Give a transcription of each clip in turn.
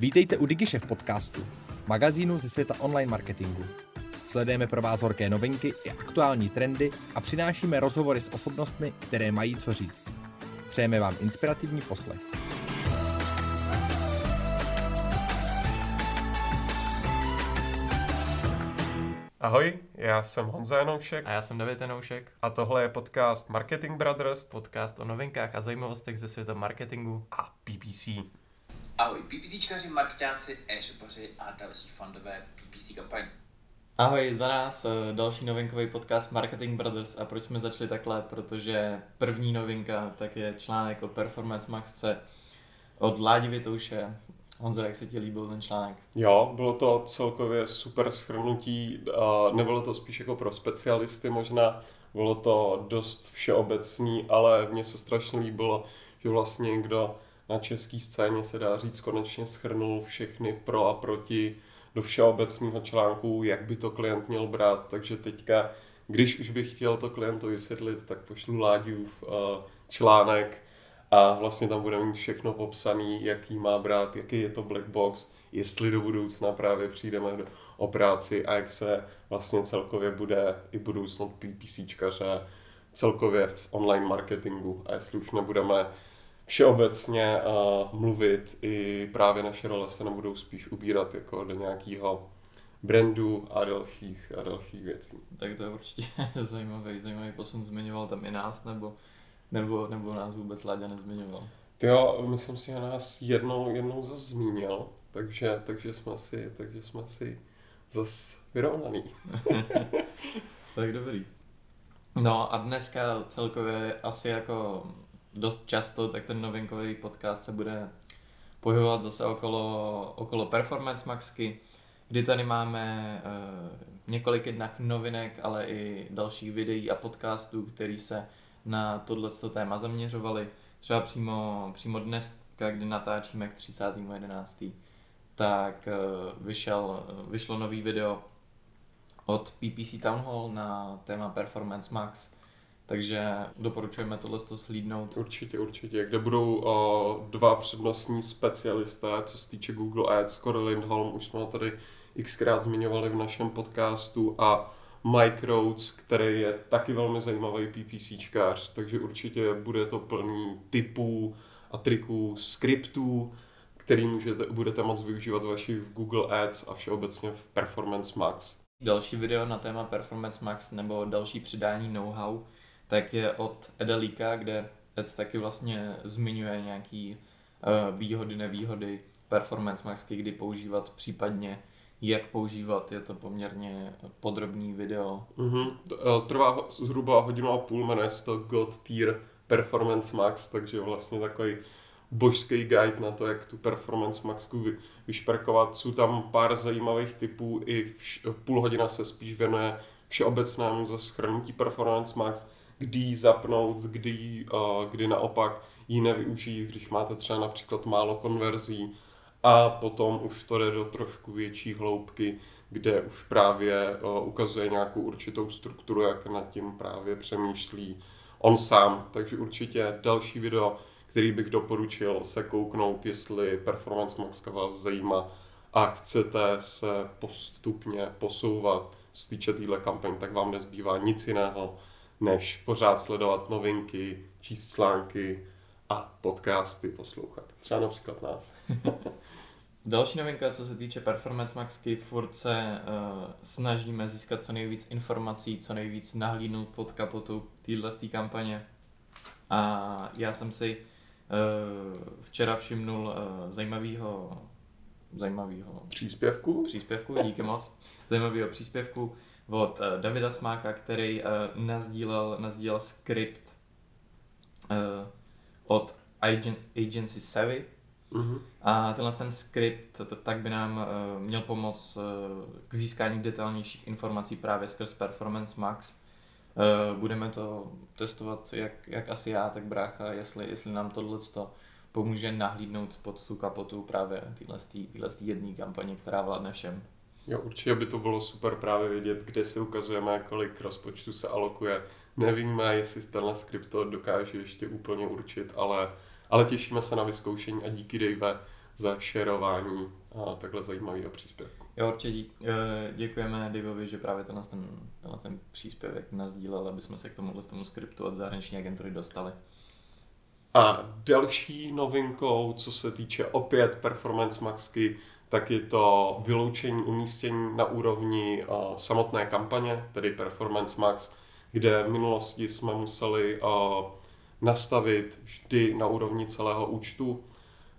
Vítejte u DigiShef podcastu, magazínu ze světa online marketingu. Sledujeme pro vás horké novinky i aktuální trendy a přinášíme rozhovory s osobnostmi, které mají co říct. Přejeme vám inspirativní poslech. Ahoj, já jsem Honza Janoušek A já jsem David Janoušek, a tohle je podcast Marketing Brothers podcast o novinkách a zajímavostech ze světa marketingu. a PPC. Ahoj, PPCčkaři, marketáci, e-shopaři a další fandové PPC kampaň. Ahoj, za nás eh, další novinkový podcast Marketing Brothers a proč jsme začali takhle, protože první novinka tak je článek o Performance Maxce od Ládi Vitouše. Honzo, jak se ti líbil ten článek? Jo, bylo to celkově super schrnutí, a nebylo to spíš jako pro specialisty možná, bylo to dost všeobecný, ale mně se strašně líbilo, že vlastně někdo na české scéně se dá říct konečně schrnul všechny pro a proti do všeobecného článku, jak by to klient měl brát, takže teďka, když už bych chtěl to klientu vysvětlit, tak pošlu Láďův uh, článek a vlastně tam bude mít všechno popsané, jaký má brát, jaký je to black box, jestli do budoucna právě přijdeme o práci a jak se vlastně celkově bude i budoucnost PPCčkaře celkově v online marketingu. A jestli už nebudeme všeobecně uh, mluvit, i právě naše role se nebudou spíš ubírat jako do nějakého brandu a dalších, a dalších věcí. Tak to je určitě zajímavý, zajímavý posun. Zmiňoval tam i nás, nebo, nebo, nebo nás vůbec Láďa nezmiňoval? Ty jo, myslím si, že nás jednou, jednou zase zmínil, takže, takže jsme si, takže jsme si zase vyrovnaný. Tak dobrý. No a dneska celkově asi jako dost často, tak ten novinkový podcast se bude pohybovat zase okolo, okolo Performance Maxky, kdy tady máme uh, několik jednak novinek, ale i dalších videí a podcastů, který se na tohleto téma zaměřovali. Třeba přímo, přímo dnes, kdy natáčíme k 30.11., tak uh, vyšel, vyšlo nový video od PPC Town Hall na téma Performance Max, takže doporučujeme tohle slídnout. Určitě, určitě. Kde budou uh, dva přednostní specialisté, co se týče Google Ads, Corey Lindholm, už jsme ho tady xkrát zmiňovali v našem podcastu, a Mike Rhodes, který je taky velmi zajímavý PPCčkář, takže určitě bude to plný typů a triků, skriptů, který můžete, budete moct využívat vaši v Google Ads a všeobecně v Performance Max. Další video na téma Performance Max nebo další přidání know-how, tak je od Edelika, kde Ed taky vlastně zmiňuje nějaký uh, výhody, nevýhody Performance Maxky, kdy používat, případně jak používat, je to poměrně podrobný video. Mm-hmm. Trvá zhruba hodinu a půl, jmenuje se to God Tier Performance Max, takže vlastně takový božský guide na to, jak tu Performance Maxku vy- vyšperkovat. Jsou tam pár zajímavých typů, i vš- půl hodina se spíš věnuje všeobecnému za schrnutí Performance Max, kdy ji zapnout, kdy, uh, kdy naopak ji nevyužít, když máte třeba například málo konverzí a potom už to jde do trošku větší hloubky, kde už právě uh, ukazuje nějakou určitou strukturu, jak nad tím právě přemýšlí on sám. Takže určitě další video, který bych doporučil se kouknout, jestli Performance Maxka vás zajímá a chcete se postupně posouvat z týče téhle kampaň, tak vám nezbývá nic jiného, než pořád sledovat novinky, číst články a podcasty poslouchat. Třeba například nás. Další novinka, co se týče Performance Maxky, furt se uh, snažíme získat co nejvíc informací, co nejvíc nahlídnout pod kapotu téhle kampaně. A já jsem si uh, včera všimnul uh, zajímavého zajímavého Příspěvku? příspěvku, díky moc, zajímavého příspěvku od uh, Davida Smáka, který uh, nazdílel, nazdílel skript uh, od Agen- Agency Savvy, Mhm. a tenhle ten skript tak by nám uh, měl pomoct uh, k získání detailnějších informací právě skrz Performance Max. Uh, budeme to testovat jak, jak asi já, tak brácha, jestli, jestli nám tohle pomůže nahlídnout pod tu kapotu právě téhle jedné kampaně, která vládne všem. Jo, určitě by to bylo super právě vědět, kde si ukazujeme, kolik rozpočtu se alokuje. Nevíme, jestli tenhle skript to dokáže ještě úplně určit, ale, ale těšíme se na vyzkoušení a díky Dave za šerování a takhle zajímavého příspěvku. Jo, určitě dík, eh, děkujeme Daveovi, že právě tenhle ten, tenhle ten příspěvek nazdílel, aby jsme se k tomuhle tomu skriptu od zahraniční agentury dostali. A další novinkou, co se týče opět Performance Maxky, tak je to vyloučení umístění na úrovni uh, samotné kampaně, tedy Performance Max, kde v minulosti jsme museli uh, nastavit vždy na úrovni celého účtu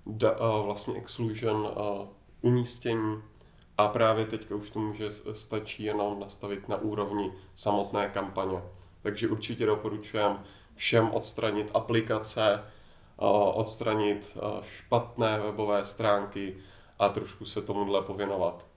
uh, vlastně exclusion umístění a právě teďka už to může stačí jenom nastavit na úrovni samotné kampaně. Takže určitě doporučujem všem odstranit aplikace, odstranit špatné webové stránky a trošku se tomuhle pověnovat.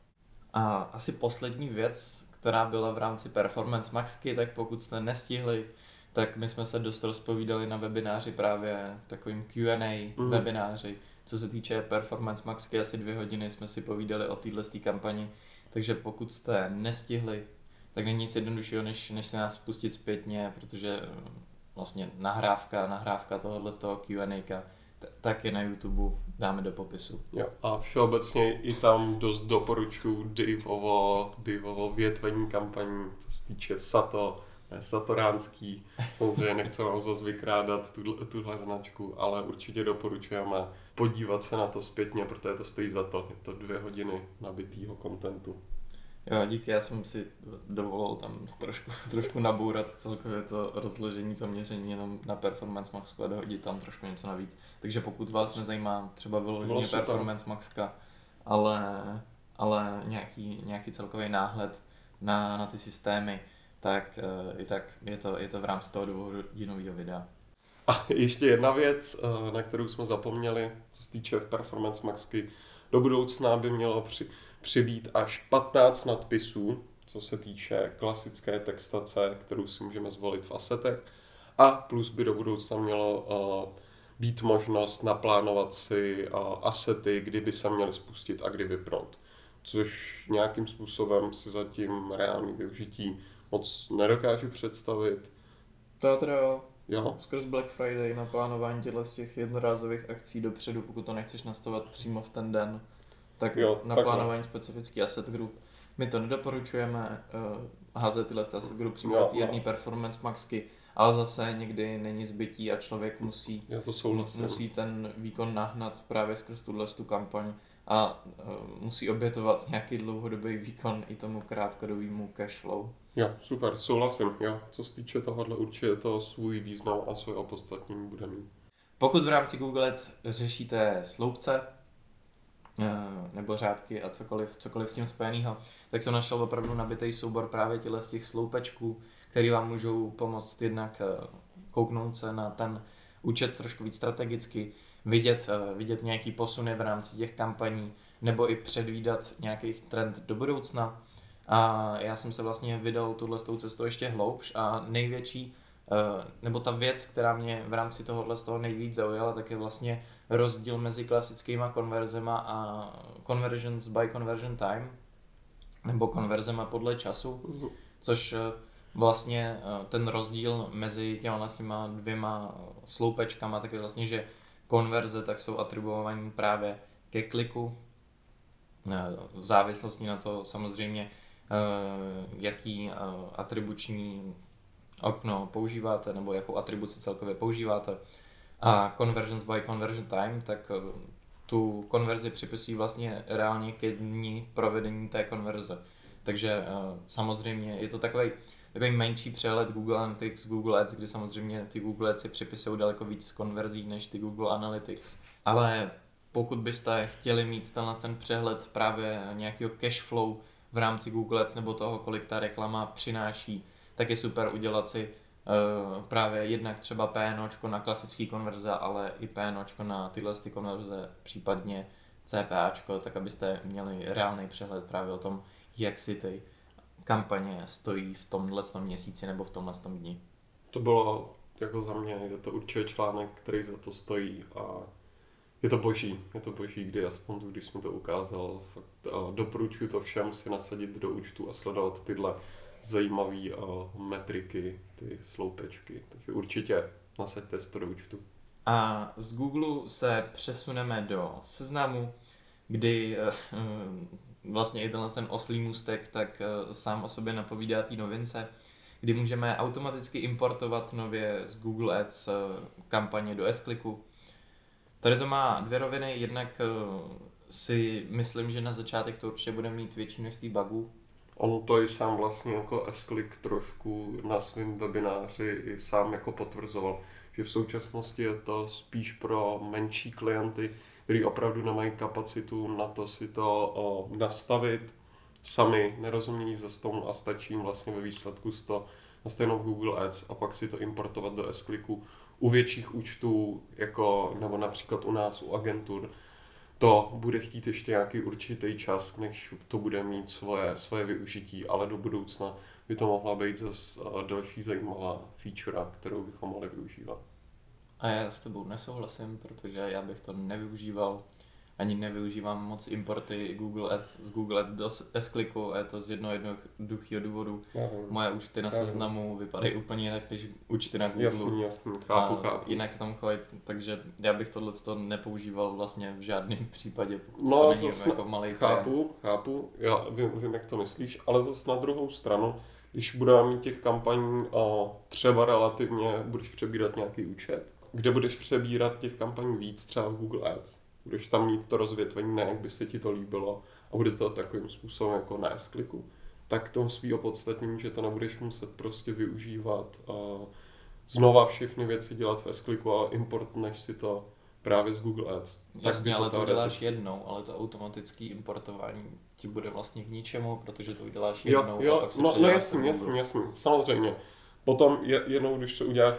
A asi poslední věc, která byla v rámci Performance Maxky, tak pokud jste nestihli, tak my jsme se dost rozpovídali na webináři právě takovým Q&A mm. webináři, co se týče Performance Maxky, asi dvě hodiny jsme si povídali o téhle kampani, takže pokud jste nestihli, tak není nic jednoduššího, než, než se nás pustit zpětně, protože vlastně nahrávka, nahrávka tohohle z toho Q&A tak je na YouTube, dáme do popisu. Jo, a všeobecně i tam dost doporučuji Daveovo, Daveovo větvení kampaní, co se týče Sato, Satoránský. Samozřejmě nechceme ho zase vykrádat, tuhle, tuhle značku, ale určitě doporučujeme podívat se na to zpětně, protože to stojí za to. Je to dvě hodiny nabitýho kontentu. Jo, díky, já jsem si dovolil tam trošku, trošku nabourat celkově to rozložení zaměření jenom na Performance Maxku a dohodit tam trošku něco navíc. Takže pokud vás nezajímá třeba vyloženě Performance Maxka, ale, ale nějaký, nějaký celkový náhled na, na ty systémy, tak uh, i tak je to, je to v rámci toho dvouhodinového videa. A ještě jedna věc, uh, na kterou jsme zapomněli, co se týče Performance Maxky. Do budoucna by mělo při, přibít až 15 nadpisů, co se týče klasické textace, kterou si můžeme zvolit v asetech. A plus by do budoucna mělo uh, být možnost naplánovat si uh, asety, kdyby se měly spustit a kdy vypnout. Což nějakým způsobem si zatím reální využití moc nedokážu představit. To teda jo. Jo. Skrz Black Friday na plánování těchto z těch jednorázových akcí dopředu, pokud to nechceš nastavovat přímo v ten den, tak jo, na plánování specifický asset group. My to nedoporučujeme uh, házet tyhle asset group přímo jo, jedný no. performance maxky, ale zase někdy není zbytí a člověk musí, Já to musí ten výkon nahnat právě skrz tuhle tu kampaň a uh, musí obětovat nějaký dlouhodobý výkon i tomu krátkodobému cash flow. Jo, super, souhlasím. Jo. Co se týče tohohle, určitě to svůj význam a svoje opodstatnění bude mít. Pokud v rámci Google Ads řešíte sloupce, nebo řádky a cokoliv, cokoliv s tím spojeného, tak jsem našel opravdu nabitý soubor právě těle z těch sloupečků, který vám můžou pomoct jednak eh, kouknout se na ten účet trošku víc strategicky, vidět, eh, vidět nějaký posuny v rámci těch kampaní, nebo i předvídat nějaký trend do budoucna. A já jsem se vlastně vydal tuhle cestou ještě hloubš a největší, eh, nebo ta věc, která mě v rámci tohohle z toho nejvíc zaujala, tak je vlastně rozdíl mezi klasickýma konverzema a conversions by conversion time, nebo konverzema podle času, což eh, vlastně eh, ten rozdíl mezi těma těma dvěma sloupečkama, tak je vlastně, že konverze tak jsou atribuované právě ke kliku, v závislosti na to samozřejmě, Eh, jaký eh, atribuční okno používáte nebo jakou atribuci celkově používáte. A conversions by conversion time, tak eh, tu konverzi připisují vlastně reálně ke dní provedení té konverze. Takže samozřejmě je to takový takový menší přehled Google Analytics, Google Ads, kdy samozřejmě ty Google Ads si připisují daleko víc konverzí než ty Google Analytics. Ale pokud byste chtěli mít tenhle ten přehled právě nějakého cash flow, v rámci Google Ads nebo toho, kolik ta reklama přináší, tak je super udělat si uh, právě jednak třeba PNOčko na klasický konverze, ale i PNOčko na tyhle ty konverze, případně CPAčko, tak abyste měli reálný přehled právě o tom, jak si ty kampaně stojí v tomhle měsíci nebo v tomhle dni. To bylo jako za mě, je to určitě článek, který za to stojí a je to boží, je to boží, kdy aspoň když jsme to ukázal, fakt doporučuji to všem si nasadit do účtu a sledovat tyhle zajímavé metriky, ty sloupečky, takže určitě nasaďte to do účtu. A z Google se přesuneme do seznamu, kdy eh, vlastně i tenhle ten oslý můstek tak eh, sám o sobě napovídá té novince, kdy můžeme automaticky importovat nově z Google Ads eh, kampaně do s Tady to má dvě roviny, jednak si myslím, že na začátek to určitě bude mít větší množství bugů. On to i sám vlastně jako s trošku na svém webináři i sám jako potvrzoval, že v současnosti je to spíš pro menší klienty, kteří opravdu nemají kapacitu na to si to o, nastavit sami, nerozumějí ze tomu a stačí jim vlastně ve výsledku z to nastavit v Google Ads a pak si to importovat do s U větších účtů, jako, nebo například u nás, u agentur, to bude chtít ještě nějaký určitý čas, než to bude mít svoje, svoje využití, ale do budoucna by to mohla být zase další zajímavá feature, kterou bychom mohli využívat. A já s tebou nesouhlasím, protože já bych to nevyužíval. Ani nevyužívám moc importy Google Ads z Google Ads do s a je to z jednoho jednoduchého důvodu. Ahoj. Moje účty na seznamu vypadají úplně jinak než účty na Google. Jasný, jasný, chápu, chápu. Jinak se tam chovají, takže já bych tohle nepoužíval vlastně v žádném případě, pokud no, to není jako malý Chápu, trend. chápu, já vím, vím, jak to myslíš, ale zase na druhou stranu, když budeme mít těch kampaní a třeba relativně budeš přebírat nějaký účet, kde budeš přebírat těch kampaní víc, třeba v Google Ads. Budeš tam mít to rozvětvení, ne jak by se ti to líbilo a bude to takovým způsobem jako na S-kliku. Tak to svý opodstatnění, že to nebudeš muset prostě využívat a znova všechny věci dělat v s a importneš si to právě z Google Ads. Jasně, tak ale to uděláš jednou, ale to automatické importování ti bude vlastně k ničemu, protože to uděláš jednou jo, jo, a pak se no, no jasně, jasně, jasně, samozřejmě. Potom je, jednou, když to uděláš,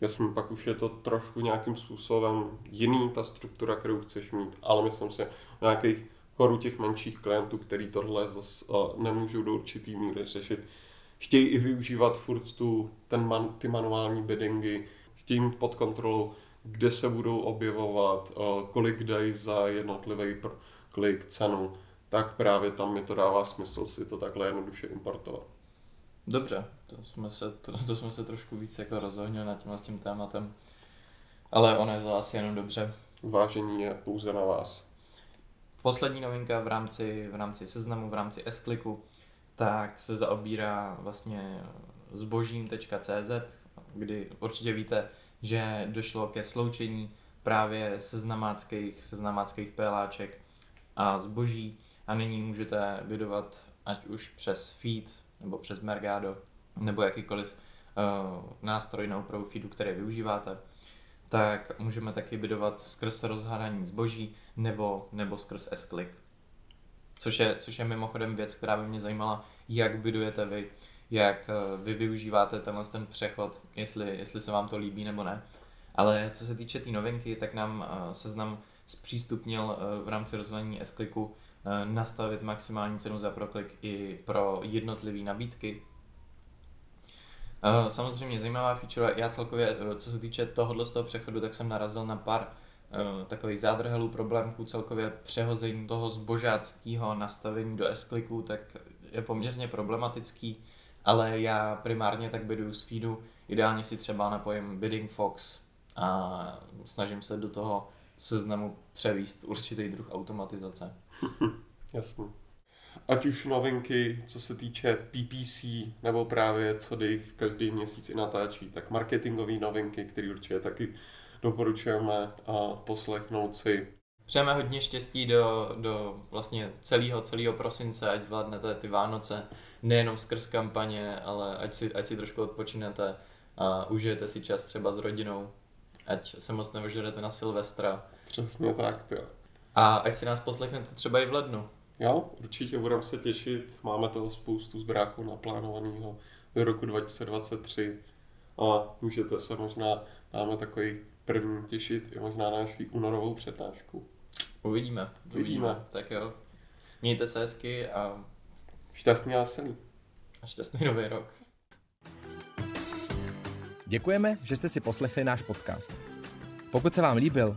Jasně, pak už je to trošku nějakým způsobem jiný, ta struktura, kterou chceš mít, ale myslím si, nějakých choru těch menších klientů, který tohle zase uh, nemůžou do určitý míry řešit, chtějí i využívat furt tu, ten man, ty manuální biddingy, chtějí mít pod kontrolou, kde se budou objevovat, uh, kolik dají za jednotlivý klik, cenu, tak právě tam mi to dává smysl si to takhle jednoduše importovat. Dobře, to jsme se, to, to jsme se trošku víc jako rozohnili nad tím, s tím tématem. Ale ono je to asi jenom dobře. Vážení je pouze na vás. Poslední novinka v rámci, v rámci seznamu, v rámci s tak se zaobírá vlastně zbožím.cz, kdy určitě víte, že došlo ke sloučení právě seznamáckých, seznamáckých PLáček a zboží a nyní můžete bydovat ať už přes feed nebo přes Mergado, nebo jakýkoliv uh, nástroj na úpravu feedu, který využíváte, tak můžeme taky bydovat skrz rozhádání zboží nebo, nebo skrz S-Click. Což je, což je mimochodem věc, která by mě zajímala, jak bydujete vy, jak uh, vy využíváte tenhle ten přechod, jestli, jestli se vám to líbí nebo ne. Ale co se týče té tý novinky, tak nám uh, seznam zpřístupnil v rámci rozhledání Eh, nastavit maximální cenu za proklik i pro jednotlivé nabídky. Eh, samozřejmě zajímavá feature, já celkově, eh, co se týče tohohle z toho přechodu, tak jsem narazil na pár takových zádrhelů, problémků, celkově přehození toho zbožáckého nastavení do s tak je poměrně problematický, ale já primárně tak bydu z feedu, ideálně si třeba napojím Bidding Fox a snažím se do toho seznamu převíst určitý druh automatizace. Jasně. Ať už novinky, co se týče PPC, nebo právě co Dave každý měsíc i natáčí, tak marketingové novinky, které určitě taky doporučujeme a poslechnout si. Přejeme hodně štěstí do, do vlastně celého, celého prosince, ať zvládnete ty Vánoce, nejenom skrz kampaně, ale ať si, ať si trošku odpočinete a užijete si čas třeba s rodinou, ať se moc nevožerete na Silvestra. Přesně tak, jo. A ať si nás poslechnete třeba i v lednu. Jo, určitě budeme se těšit. Máme toho spoustu z naplánovaného do roku 2023 a můžete se možná, máme takový první těšit i možná na naší únorovou přednášku. Uvidíme, uvidíme. uvidíme. Tak jo. Mějte se hezky a... Šťastný a veselý. A šťastný nový rok. Děkujeme, že jste si poslechli náš podcast. Pokud se vám líbil,